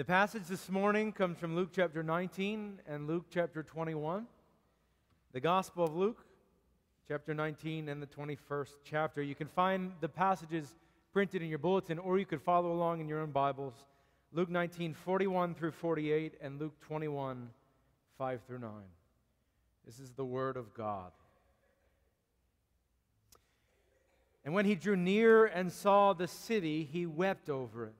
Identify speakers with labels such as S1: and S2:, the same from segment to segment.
S1: The passage this morning comes from Luke chapter 19 and Luke chapter 21. The Gospel of Luke, chapter 19 and the 21st chapter. You can find the passages printed in your bulletin, or you could follow along in your own Bibles. Luke 19, 41 through 48, and Luke 21, 5 through 9. This is the Word of God. And when he drew near and saw the city, he wept over it,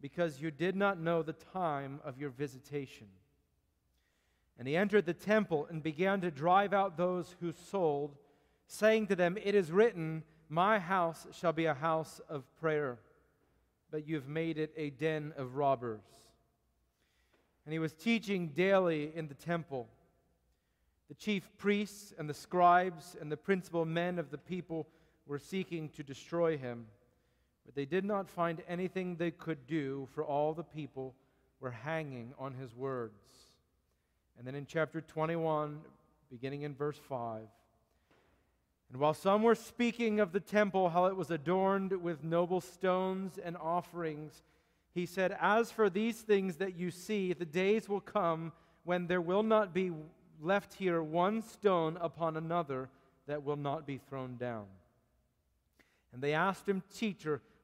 S1: because you did not know the time of your visitation. And he entered the temple and began to drive out those who sold, saying to them, It is written, My house shall be a house of prayer, but you have made it a den of robbers. And he was teaching daily in the temple. The chief priests and the scribes and the principal men of the people were seeking to destroy him, but they did not find anything they could do, for all the people were hanging on his words. And then in chapter 21, beginning in verse 5, and while some were speaking of the temple, how it was adorned with noble stones and offerings, he said, As for these things that you see, the days will come when there will not be left here one stone upon another that will not be thrown down. And they asked him, Teacher,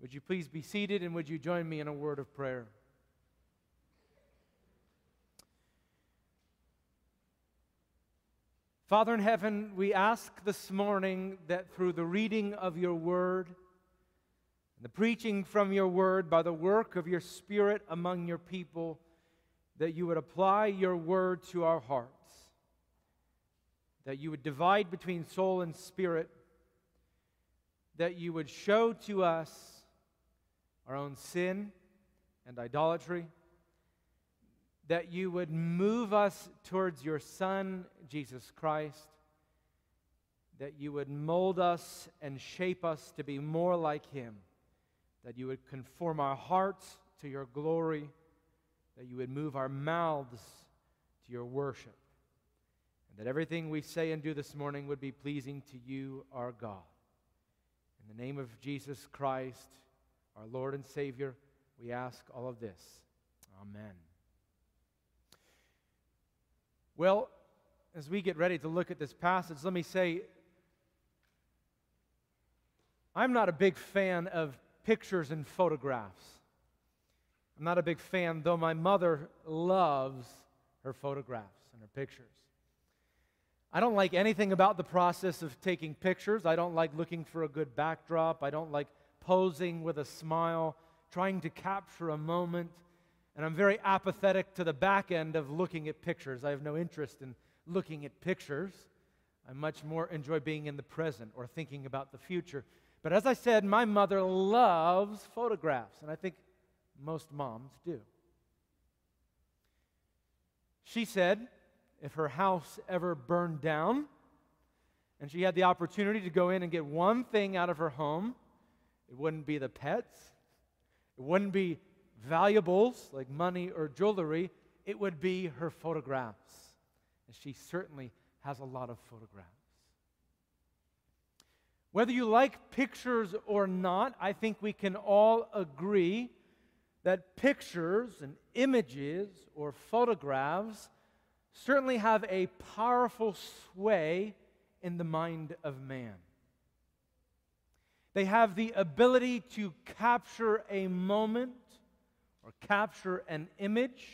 S1: Would you please be seated and would you join me in a word of prayer? Father in heaven, we ask this morning that through the reading of your word, and the preaching from your word by the work of your Spirit among your people, that you would apply your word to our hearts, that you would divide between soul and spirit, that you would show to us our own sin and idolatry, that you would move us towards your Son, Jesus Christ, that you would mold us and shape us to be more like Him, that you would conform our hearts to your glory, that you would move our mouths to your worship, and that everything we say and do this morning would be pleasing to you, our God. In the name of Jesus Christ, our Lord and Savior, we ask all of this. Amen. Well, as we get ready to look at this passage, let me say I'm not a big fan of pictures and photographs. I'm not a big fan, though my mother loves her photographs and her pictures. I don't like anything about the process of taking pictures. I don't like looking for a good backdrop. I don't like posing with a smile, trying to capture a moment. And I'm very apathetic to the back end of looking at pictures. I have no interest in looking at pictures. I much more enjoy being in the present or thinking about the future. But as I said, my mother loves photographs, and I think most moms do. She said, if her house ever burned down and she had the opportunity to go in and get one thing out of her home, it wouldn't be the pets, it wouldn't be valuables like money or jewelry, it would be her photographs. And she certainly has a lot of photographs. Whether you like pictures or not, I think we can all agree that pictures and images or photographs certainly have a powerful sway in the mind of man. They have the ability to capture a moment or capture an image,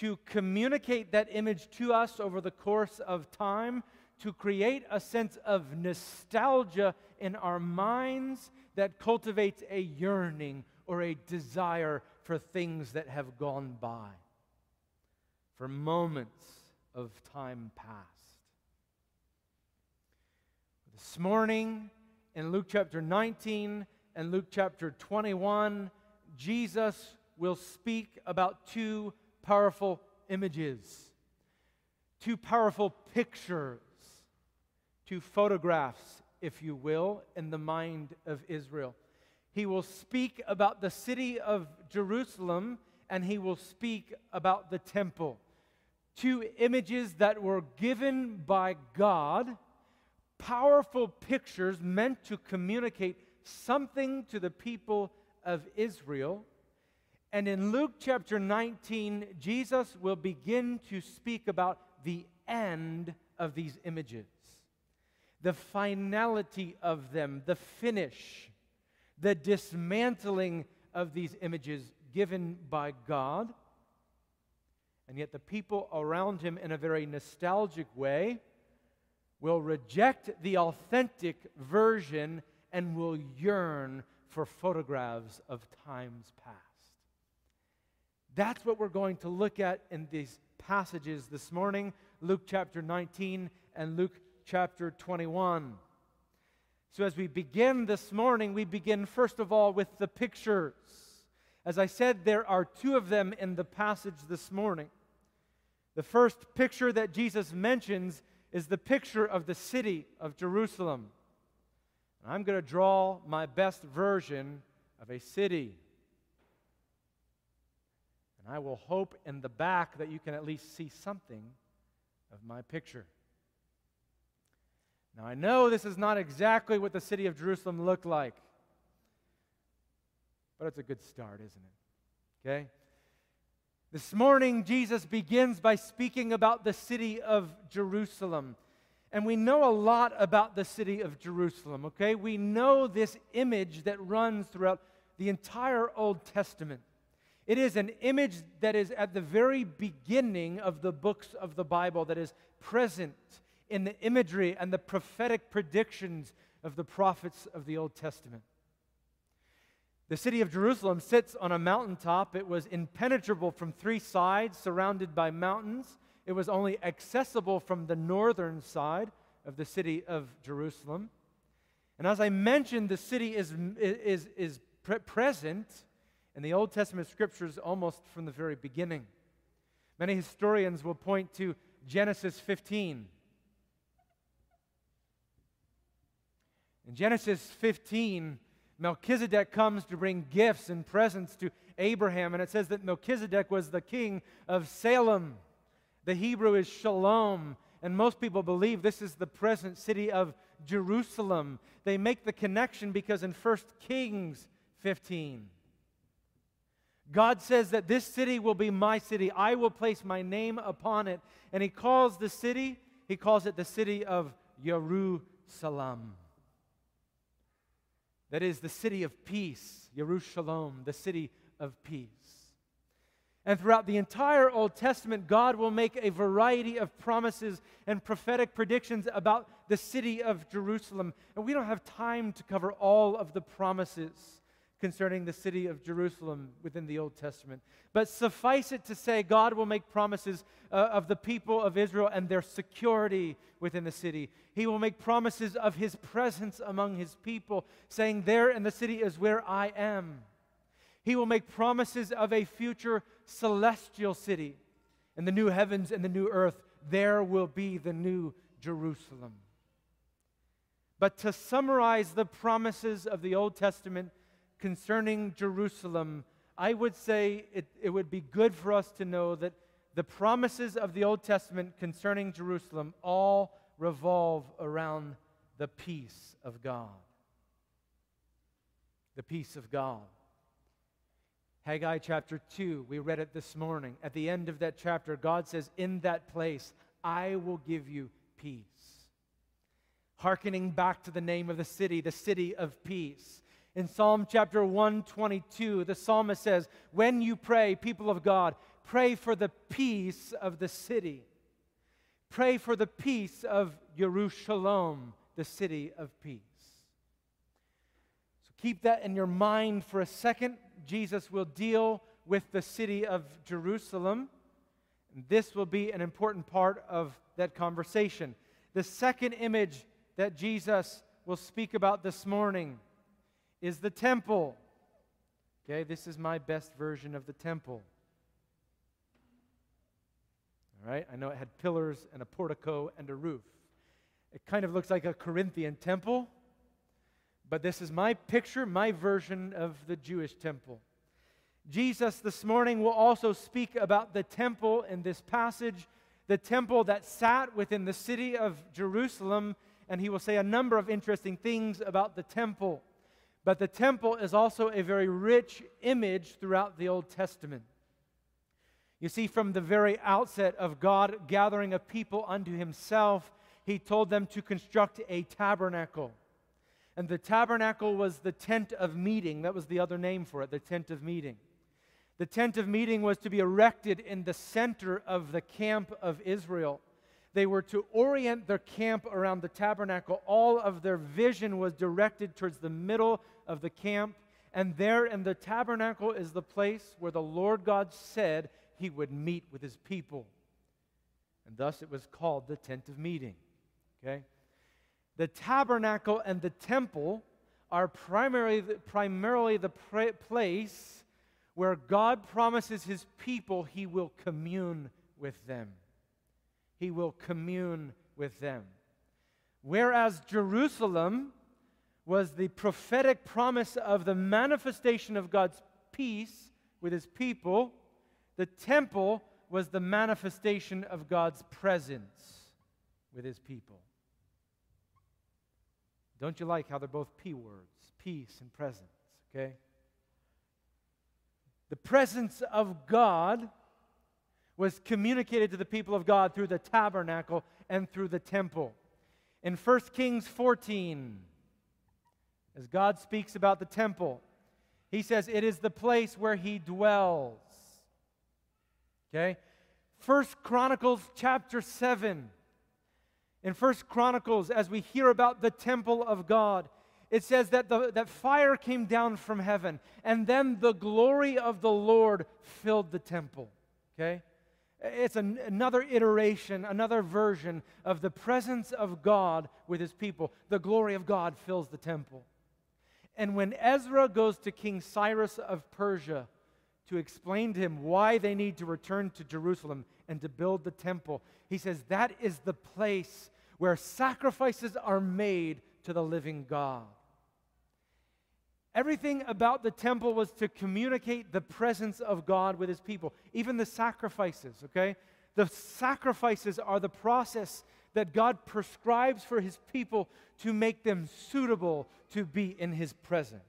S1: to communicate that image to us over the course of time, to create a sense of nostalgia in our minds that cultivates a yearning or a desire for things that have gone by, for moments of time past. This morning, in Luke chapter 19 and Luke chapter 21, Jesus will speak about two powerful images, two powerful pictures, two photographs, if you will, in the mind of Israel. He will speak about the city of Jerusalem and he will speak about the temple. Two images that were given by God, powerful pictures meant to communicate something to the people of Israel. And in Luke chapter 19, Jesus will begin to speak about the end of these images, the finality of them, the finish, the dismantling of these images given by God. And yet, the people around him, in a very nostalgic way, will reject the authentic version and will yearn for photographs of times past. That's what we're going to look at in these passages this morning Luke chapter 19 and Luke chapter 21. So, as we begin this morning, we begin first of all with the pictures. As I said, there are two of them in the passage this morning. The first picture that Jesus mentions is the picture of the city of Jerusalem. And I'm going to draw my best version of a city. And I will hope in the back that you can at least see something of my picture. Now, I know this is not exactly what the city of Jerusalem looked like, but it's a good start, isn't it? Okay? This morning, Jesus begins by speaking about the city of Jerusalem. And we know a lot about the city of Jerusalem, okay? We know this image that runs throughout the entire Old Testament. It is an image that is at the very beginning of the books of the Bible, that is present in the imagery and the prophetic predictions of the prophets of the Old Testament. The city of Jerusalem sits on a mountaintop. It was impenetrable from three sides, surrounded by mountains. It was only accessible from the northern side of the city of Jerusalem. And as I mentioned, the city is, is, is pre- present in the Old Testament scriptures almost from the very beginning. Many historians will point to Genesis 15. In Genesis 15, Melchizedek comes to bring gifts and presents to Abraham, and it says that Melchizedek was the king of Salem. The Hebrew is Shalom, and most people believe this is the present city of Jerusalem. They make the connection because in 1 Kings 15, God says that this city will be my city. I will place my name upon it. And he calls the city, he calls it the city of Jerusalem. That is the city of peace, Jerusalem, the city of peace. And throughout the entire Old Testament, God will make a variety of promises and prophetic predictions about the city of Jerusalem. And we don't have time to cover all of the promises concerning the city of Jerusalem within the Old Testament. But suffice it to say, God will make promises uh, of the people of Israel and their security within the city. He will make promises of his presence among his people, saying, There in the city is where I am. He will make promises of a future celestial city. In the new heavens and the new earth, there will be the new Jerusalem. But to summarize the promises of the Old Testament, concerning Jerusalem, I would say it, it would be good for us to know that the promises of the Old Testament concerning Jerusalem all revolve around the peace of God. The peace of God. Haggai chapter 2, we read it this morning. At the end of that chapter, God says, In that place, I will give you peace. Harkening back to the name of the city, the city of peace. In Psalm chapter 122, the psalmist says, When you pray, people of God, pray for the peace of the city. Pray for the peace of Jerusalem, the city of peace. So keep that in your mind for a second. Jesus will deal with the city of Jerusalem. This will be an important part of that conversation. The second image that Jesus will speak about this morning is the temple. Okay, this is my best version of the temple. All right, I know it had pillars and a portico and a roof. It kind of looks like a Corinthian temple, but this is my picture, my version of the Jewish temple. Jesus this morning will also speak about the temple in this passage, the temple that sat within the city of Jerusalem, and he will say a number of interesting things about the temple. But the temple is also a very rich image throughout the Old Testament. You see, from the very outset of God gathering a people unto himself, he told them to construct a tabernacle. And the tabernacle was the tent of meeting. That was the other name for it, the tent of meeting. The tent of meeting was to be erected in the center of the camp of Israel. They were to orient their camp around the tabernacle. All of their vision was directed towards the middle of the camp. And there in the tabernacle is the place where the Lord God said he would meet with his people. And thus it was called the tent of meeting. Okay? The tabernacle and the temple are primarily, primarily the place where God promises his people he will commune with them he will commune with them. Whereas Jerusalem was the prophetic promise of the manifestation of God's peace with his people, the temple was the manifestation of God's presence with his people. Don't you like how they're both P words? Peace and presence, okay? The presence of God was communicated to the people of God through the tabernacle and through the temple. In 1 Kings 14, as God speaks about the temple, he says, It is the place where he dwells. Okay? First Chronicles chapter 7. In First Chronicles, as we hear about the temple of God, it says that, the, that fire came down from heaven, and then the glory of the Lord filled the temple. Okay? It's an, another iteration, another version of the presence of God with his people. The glory of God fills the temple. And when Ezra goes to King Cyrus of Persia to explain to him why they need to return to Jerusalem and to build the temple, he says that is the place where sacrifices are made to the living God. Everything about the temple was to communicate the presence of God with his people, even the sacrifices, okay? The sacrifices are the process that God prescribes for his people to make them suitable to be in his presence.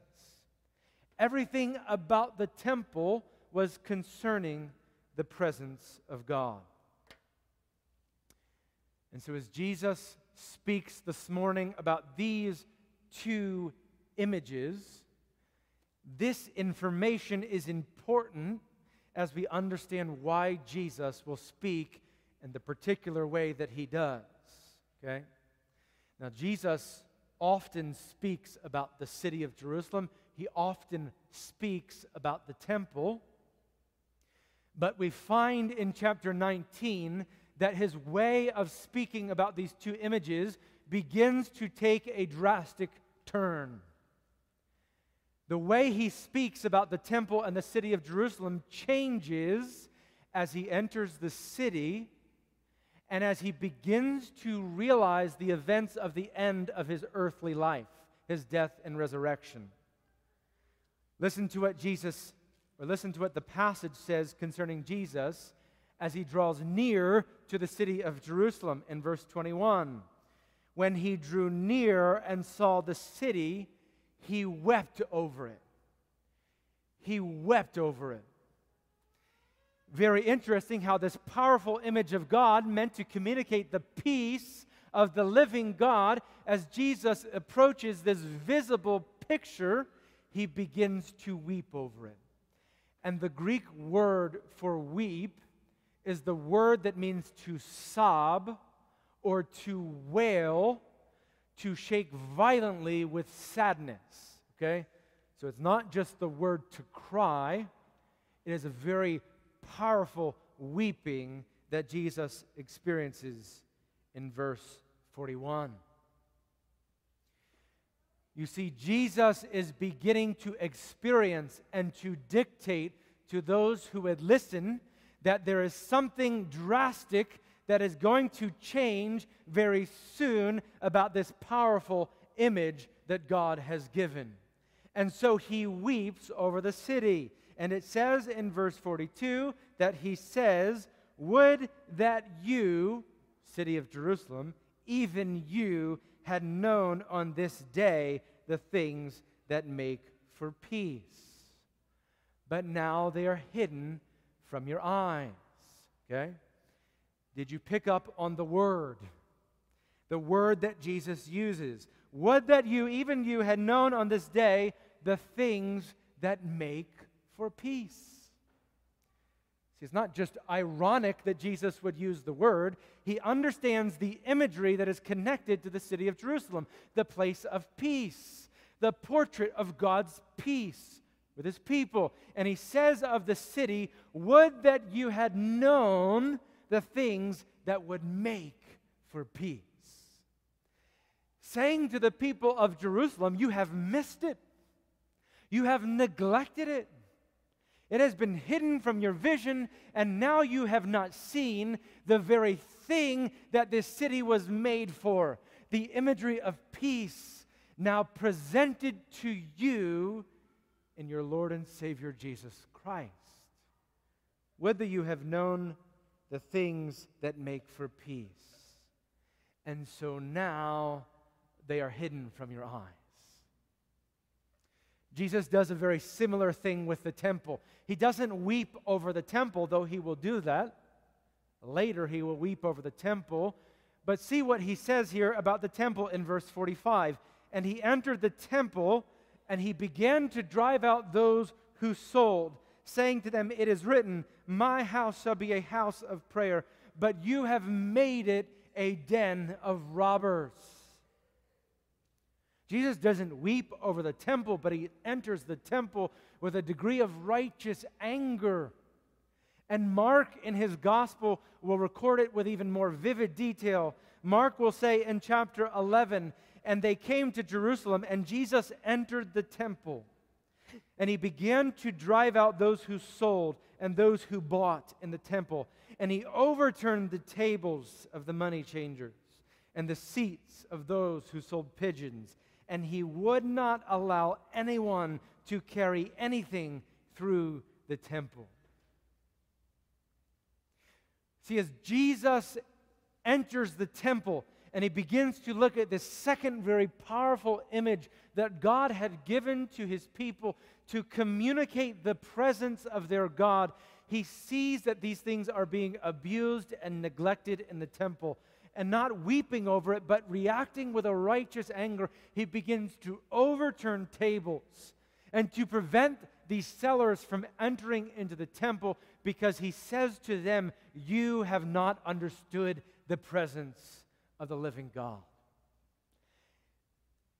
S1: Everything about the temple was concerning the presence of God. And so, as Jesus speaks this morning about these two images, this information is important as we understand why Jesus will speak in the particular way that he does. Okay? Now, Jesus often speaks about the city of Jerusalem, he often speaks about the temple. But we find in chapter 19 that his way of speaking about these two images begins to take a drastic turn. The way he speaks about the temple and the city of Jerusalem changes as he enters the city and as he begins to realize the events of the end of his earthly life, his death and resurrection. Listen to what Jesus, or listen to what the passage says concerning Jesus as he draws near to the city of Jerusalem in verse 21. When he drew near and saw the city, he wept over it. He wept over it. Very interesting how this powerful image of God meant to communicate the peace of the living God as Jesus approaches this visible picture. he begins to weep over it. And the Greek word for weep is the word that means to sob or to wail, to shake violently with sadness. Okay? So it's not just the word to cry, it is a very powerful weeping that Jesus experiences in verse 41. You see, Jesus is beginning to experience and to dictate to those who would listen that there is something drastic that is going to change very soon about this powerful image that God has given. And so he weeps over the city. And it says in verse 42 that he says, Would that you, city of Jerusalem, even you, had known on this day the things that make for peace. But now they are hidden from your eyes. Okay? Did you pick up on the word? The word that Jesus uses. Would that you, even you, had known on this day the things that make for peace. See, it's not just ironic that Jesus would use the word, he understands the imagery that is connected to the city of Jerusalem, the place of peace, the portrait of God's peace with his people. And he says of the city, Would that you had known the things that would make for peace. Saying to the people of Jerusalem, You have missed it, you have neglected it. It has been hidden from your vision, and now you have not seen the very thing that this city was made for the imagery of peace now presented to you in your Lord and Savior Jesus Christ. Whether you have known the things that make for peace. And so now they are hidden from your eyes. Jesus does a very similar thing with the temple. He doesn't weep over the temple, though he will do that. Later, he will weep over the temple. But see what he says here about the temple in verse 45. And he entered the temple, and he began to drive out those who sold, saying to them, It is written, My house shall be a house of prayer, but you have made it a den of robbers. Jesus doesn't weep over the temple, but he enters the temple with a degree of righteous anger. And Mark, in his gospel, will record it with even more vivid detail. Mark will say in chapter 11, and they came to Jerusalem, and Jesus entered the temple. And he began to drive out those who sold and those who bought in the temple. And he overturned the tables of the money changers and the seats of those who sold pigeons and he would not allow anyone to carry anything through the temple. See, as Jesus enters the temple and he begins to look at this second very powerful image that God had given to his people to communicate the presence of their God, he sees that these things are being abused and neglected in the temple. And not weeping over it, but reacting with a righteous anger, he begins to overturn tables and to prevent these sellers from entering into the temple because he says to them, You have not understood the presence of the living God.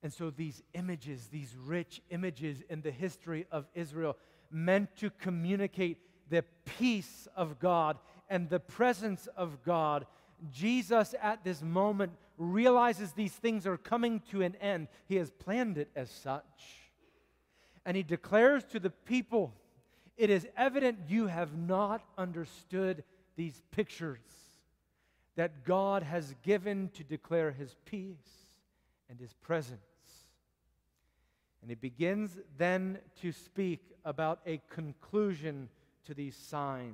S1: And so these images, these rich images in the history of Israel, meant to communicate the peace of God and the presence of God Jesus at this moment realizes these things are coming to an end. He has planned it as such. And he declares to the people, It is evident you have not understood these pictures that God has given to declare his peace and his presence. And he begins then to speak about a conclusion to these signs,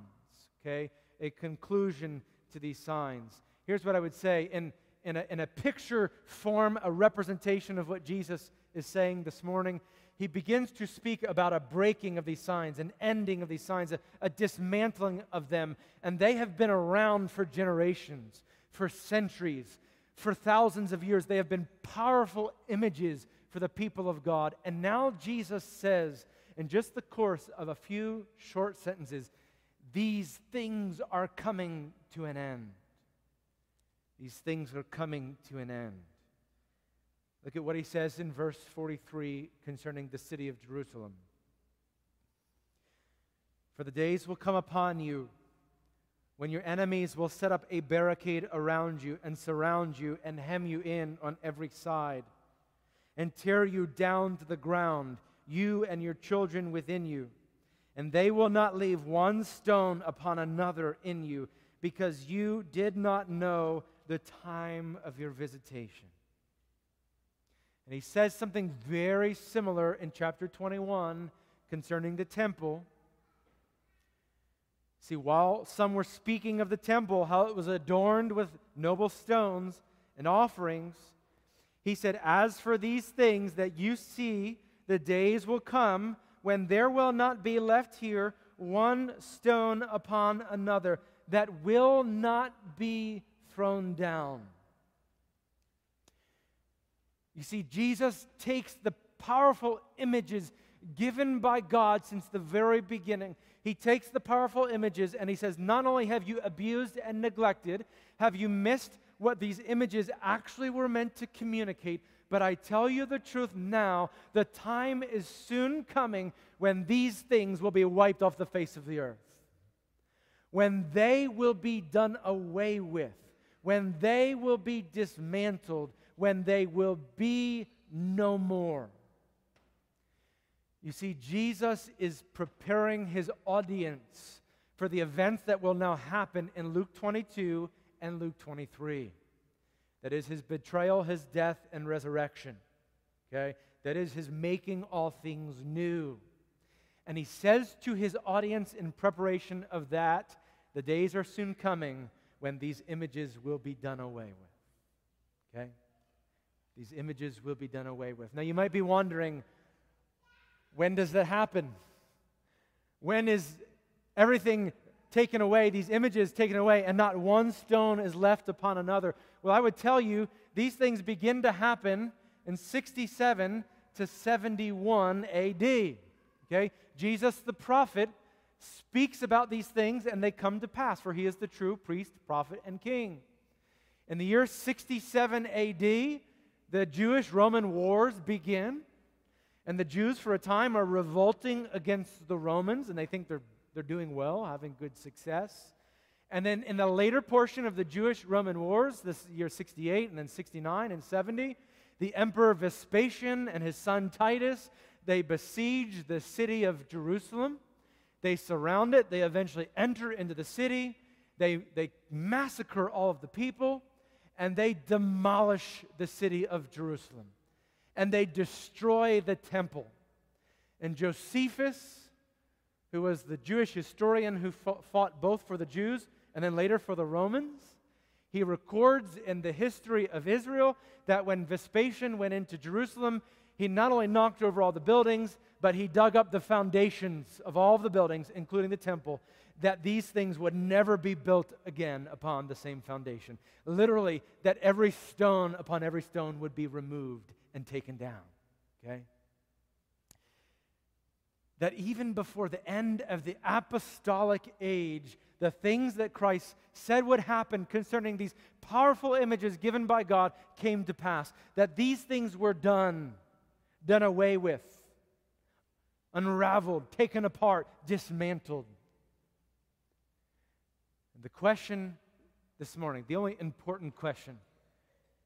S1: okay? A conclusion to these signs. Here's what I would say in, in, a, in a picture form, a representation of what Jesus is saying this morning. He begins to speak about a breaking of these signs, an ending of these signs, a, a dismantling of them. And they have been around for generations, for centuries, for thousands of years. They have been powerful images for the people of God. And now Jesus says, in just the course of a few short sentences, these things are coming to an end. These things are coming to an end. Look at what he says in verse 43 concerning the city of Jerusalem. For the days will come upon you when your enemies will set up a barricade around you and surround you and hem you in on every side and tear you down to the ground, you and your children within you. And they will not leave one stone upon another in you because you did not know the time of your visitation. And he says something very similar in chapter 21 concerning the temple. See, while some were speaking of the temple, how it was adorned with noble stones and offerings, he said, As for these things that you see, the days will come when there will not be left here one stone upon another that will not be thrown down. You see, Jesus takes the powerful images given by God since the very beginning he takes the powerful images and he says, Not only have you abused and neglected, have you missed what these images actually were meant to communicate, but I tell you the truth now, the time is soon coming when these things will be wiped off the face of the earth. When they will be done away with, when they will be dismantled, when they will be no more. You see, Jesus is preparing his audience for the events that will now happen in Luke 22 and Luke 23. That is his betrayal, his death, and resurrection. Okay? That is his making all things new. And he says to his audience in preparation of that, the days are soon coming when these images will be done away with. Okay? These images will be done away with. Now you might be wondering, when does that happen? When is everything taken away, these images taken away, and not one stone is left upon another? Well, I would tell you these things begin to happen in 67 to 71 AD. Okay? Jesus the prophet speaks about these things and they come to pass, for he is the true priest, prophet, and king. In the year 67 AD, the Jewish Roman wars begin. And the Jews, for a time, are revolting against the Romans, and they think they're, they're doing well, having good success. And then in the later portion of the Jewish Roman wars, this year 68 and then 69 and 70, the Emperor Vespasian and his son Titus, they besiege the city of Jerusalem. They surround it. They eventually enter into the city. They, they massacre all of the people, and they demolish the city of Jerusalem and they destroy the temple. And Josephus, who was the Jewish historian who fought both for the Jews and then later for the Romans, he records in the history of Israel that when Vespasian went into Jerusalem, he not only knocked over all the buildings, but he dug up the foundations of all of the buildings, including the temple, that these things would never be built again upon the same foundation. Literally, that every stone upon every stone would be removed and taken down. Okay? That even before the end of the apostolic age, the things that Christ said would happen concerning these powerful images given by God came to pass. That these things were done, done away with, unraveled, taken apart, dismantled. The question this morning, the only important question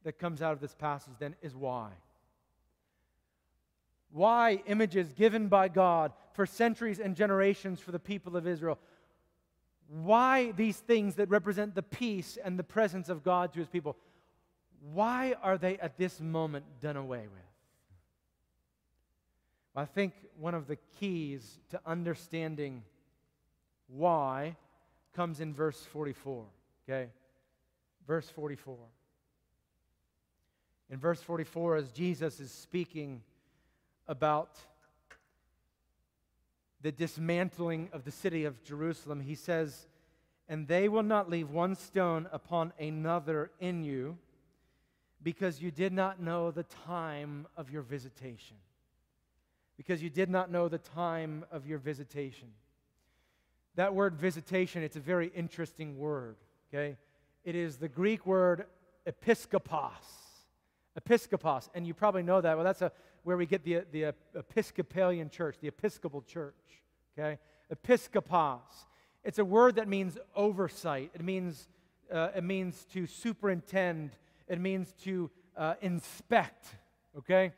S1: that comes out of this passage then is why? Why images given by God for centuries and generations for the people of Israel? Why these things that represent the peace and the presence of God to his people? Why are they at this moment done away with? Well, I think one of the keys to understanding why comes in verse 44. Okay? Verse 44. In verse 44, as Jesus is speaking about the dismantling of the city of Jerusalem, he says, And they will not leave one stone upon another in you, because you did not know the time of your visitation. Because you did not know the time of your visitation. That word visitation, it's a very interesting word, okay? It is the Greek word episkopos. Episkopos. And you probably know that. Well, that's a, where we get the, the Episcopalian church, the Episcopal church, okay? Episkopos. It's a word that means oversight. It means, uh, it means to superintend. It means to uh, inspect, okay?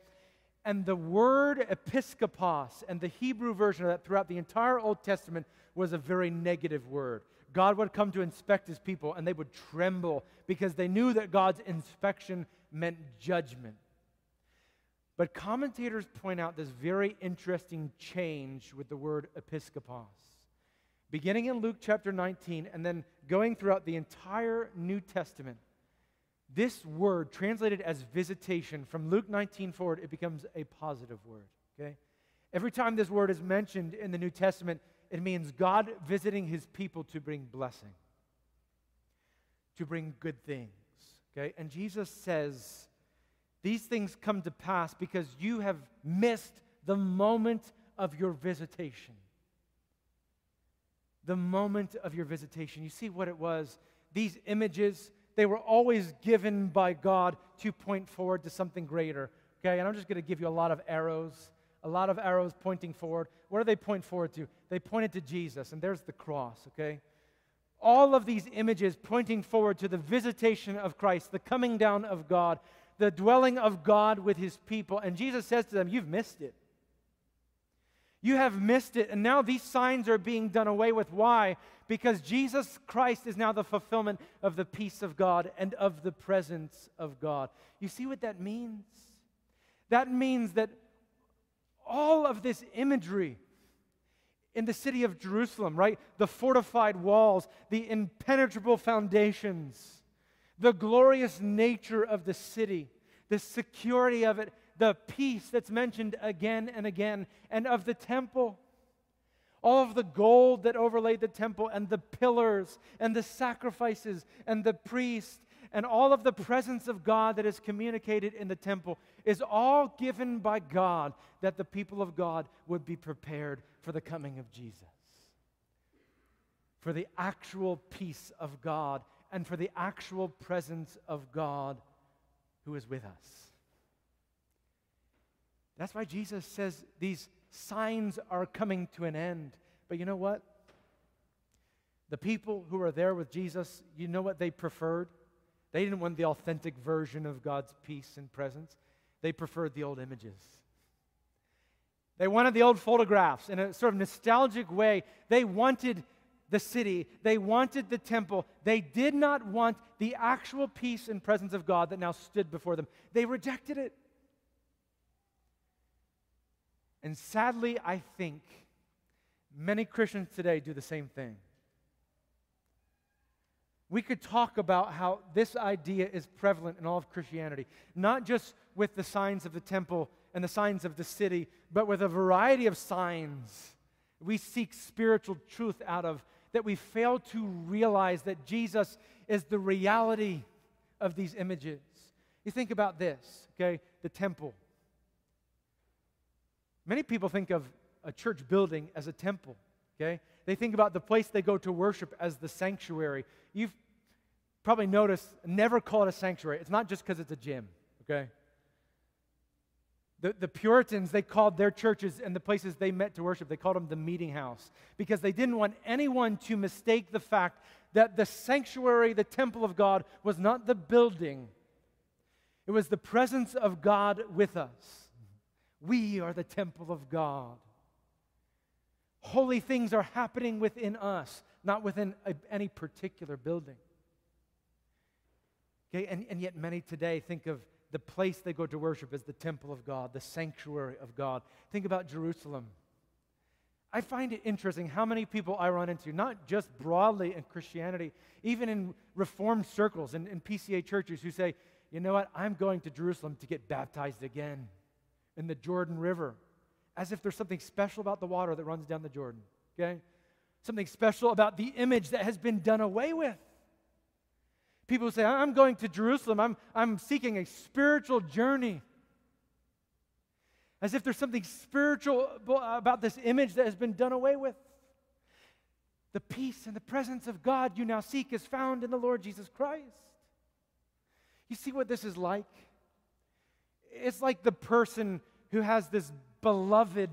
S1: And the word episkopos and the Hebrew version of that throughout the entire Old Testament was a very negative word. God would come to inspect his people and they would tremble because they knew that God's inspection meant judgment. But commentators point out this very interesting change with the word episkopos. Beginning in Luke chapter 19 and then going throughout the entire New Testament, this word translated as visitation from Luke 19 forward, it becomes a positive word. Okay? Every time this word is mentioned in the New Testament, it means God visiting his people to bring blessing, to bring good things. Okay? And Jesus says, These things come to pass because you have missed the moment of your visitation. The moment of your visitation. You see what it was? These images, they were always given by God to point forward to something greater. Okay? And I'm just going to give you a lot of arrows a lot of arrows pointing forward. What do they point forward to? They pointed to Jesus, and there's the cross, okay? All of these images pointing forward to the visitation of Christ, the coming down of God, the dwelling of God with his people. And Jesus says to them, You've missed it. You have missed it. And now these signs are being done away with. Why? Because Jesus Christ is now the fulfillment of the peace of God and of the presence of God. You see what that means? That means that all of this imagery in the city of Jerusalem, right? The fortified walls, the impenetrable foundations, the glorious nature of the city, the security of it, the peace that's mentioned again and again, and of the temple. All of the gold that overlaid the temple, and the pillars, and the sacrifices, and the priest, and all of the presence of God that is communicated in the temple is all given by God that the people of God would be prepared for the coming of Jesus. For the actual peace of God and for the actual presence of God who is with us. That's why Jesus says these signs are coming to an end. But you know what? The people who are there with Jesus, you know what they preferred? They didn't want the authentic version of God's peace and presence, they preferred the old images. They wanted the old photographs in a sort of nostalgic way. They wanted the city, they wanted the temple. They did not want the actual peace and presence of God that now stood before them. They rejected it. And sadly, I think many Christians today do the same thing we could talk about how this idea is prevalent in all of Christianity, not just with the signs of the temple and the signs of the city, but with a variety of signs we seek spiritual truth out of, that we fail to realize that Jesus is the reality of these images. You think about this, okay? The temple. Many people think of a church building as a temple, okay? They think about the place they go to worship as the sanctuary. You've probably noticed, never call it a sanctuary. It's not just because it's a gym, okay? The, the Puritans, they called their churches and the places they met to worship, they called them the meeting house because they didn't want anyone to mistake the fact that the sanctuary, the temple of God, was not the building, it was the presence of God with us. We are the temple of God. Holy things are happening within us, not within a, any particular building. Okay, and, and yet many today think of the place they go to worship as the temple of God, the sanctuary of God. Think about Jerusalem. I find it interesting how many people I run into, not just broadly in Christianity, even in Reformed circles and in PCA churches, who say, you know what, I'm going to Jerusalem to get baptized again in the Jordan River, as if there's something special about the water that runs down the Jordan, okay? Something special about the image that has been done away with. People say, I'm going to Jerusalem, I'm, I'm seeking a spiritual journey. As if there's something spiritual about this image that has been done away with. The peace and the presence of God you now seek is found in the Lord Jesus Christ. You see what this is like? It's like the person who has this beloved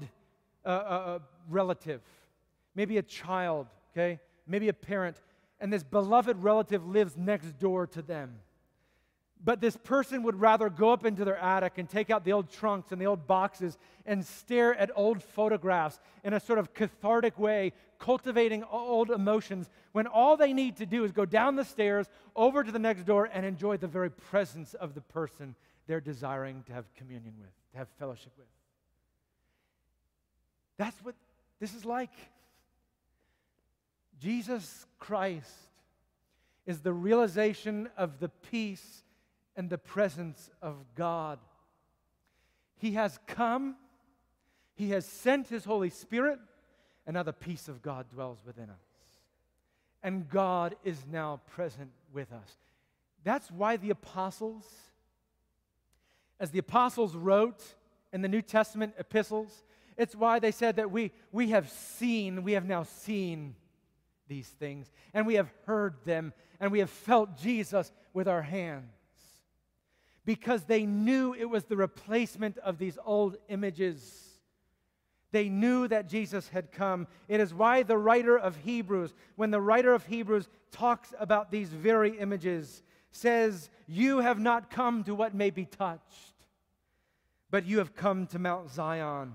S1: uh, uh, uh relative, maybe a child, okay, maybe a parent, and this beloved relative lives next door to them. But this person would rather go up into their attic and take out the old trunks and the old boxes and stare at old photographs in a sort of cathartic way, cultivating old emotions, when all they need to do is go down the stairs, over to the next door, and enjoy the very presence of the person they're desiring to have communion with, to have fellowship with. That's what this is like. Jesus Christ is the realization of the peace and the presence of God. He has come, He has sent His Holy Spirit, and now the peace of God dwells within us. And God is now present with us. That's why the apostles, as the apostles wrote in the New Testament epistles, it's why they said that we, we have seen, we have now seen these things, and we have heard them, and we have felt Jesus with our hands. Because they knew it was the replacement of these old images. They knew that Jesus had come. It is why the writer of Hebrews, when the writer of Hebrews talks about these very images, says, You have not come to what may be touched, but you have come to Mount Zion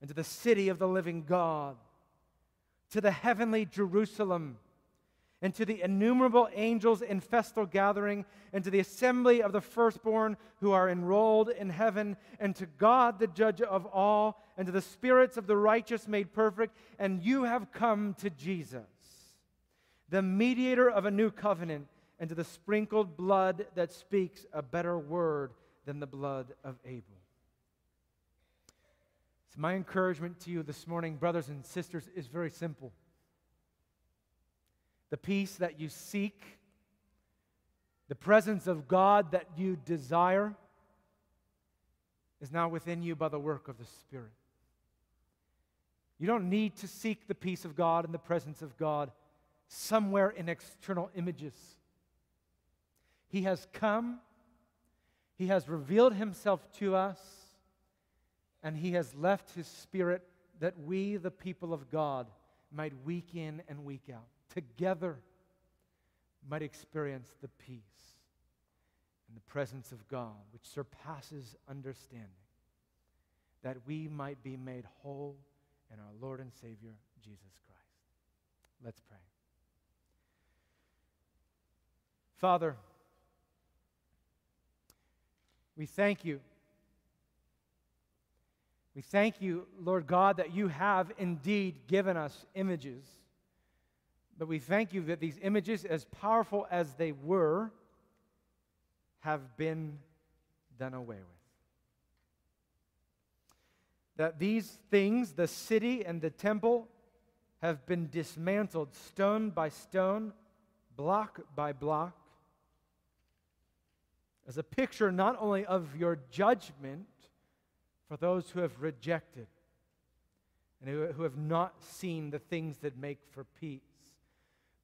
S1: and to the city of the living God, to the heavenly Jerusalem, and to the innumerable angels in festal gathering, and to the assembly of the firstborn who are enrolled in heaven, and to God, the judge of all, and to the spirits of the righteous made perfect. And you have come to Jesus, the mediator of a new covenant, and to the sprinkled blood that speaks a better word than the blood of Abel. So, my encouragement to you this morning, brothers and sisters, is very simple. The peace that you seek, the presence of God that you desire, is now within you by the work of the Spirit. You don't need to seek the peace of God and the presence of God somewhere in external images. He has come, He has revealed Himself to us and he has left his spirit that we, the people of God, might week in and week out, together, might experience the peace and the presence of God, which surpasses understanding, that we might be made whole in our Lord and Savior, Jesus Christ. Let's pray. Father, we thank you we thank you, Lord God, that you have indeed given us images. But we thank you that these images, as powerful as they were, have been done away with. That these things, the city and the temple, have been dismantled stone by stone, block by block, as a picture not only of your judgment for those who have rejected and who, who have not seen the things that make for peace,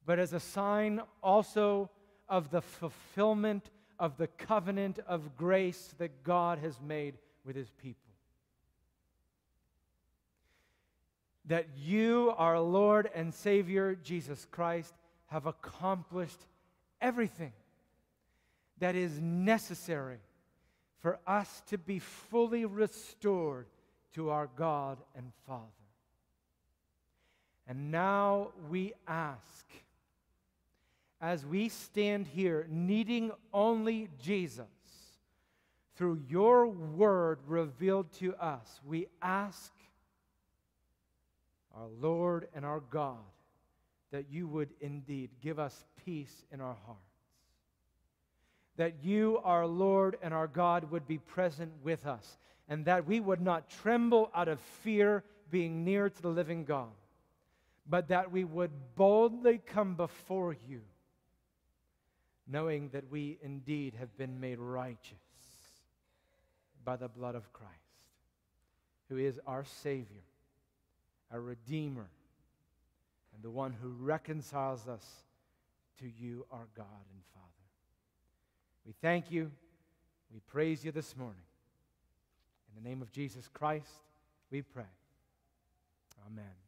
S1: but as a sign also of the fulfillment of the covenant of grace that God has made with his people. That you, our Lord and Savior Jesus Christ, have accomplished everything that is necessary for us to be fully restored to our God and Father. And now we ask, as we stand here needing only Jesus, through your word revealed to us, we ask, our Lord and our God, that you would indeed give us peace in our hearts that you, our Lord and our God, would be present with us, and that we would not tremble out of fear being near to the living God, but that we would boldly come before you, knowing that we indeed have been made righteous by the blood of Christ, who is our Savior, our Redeemer, and the one who reconciles us to you, our God and Father. We thank you. We praise you this morning. In the name of Jesus Christ, we pray. Amen.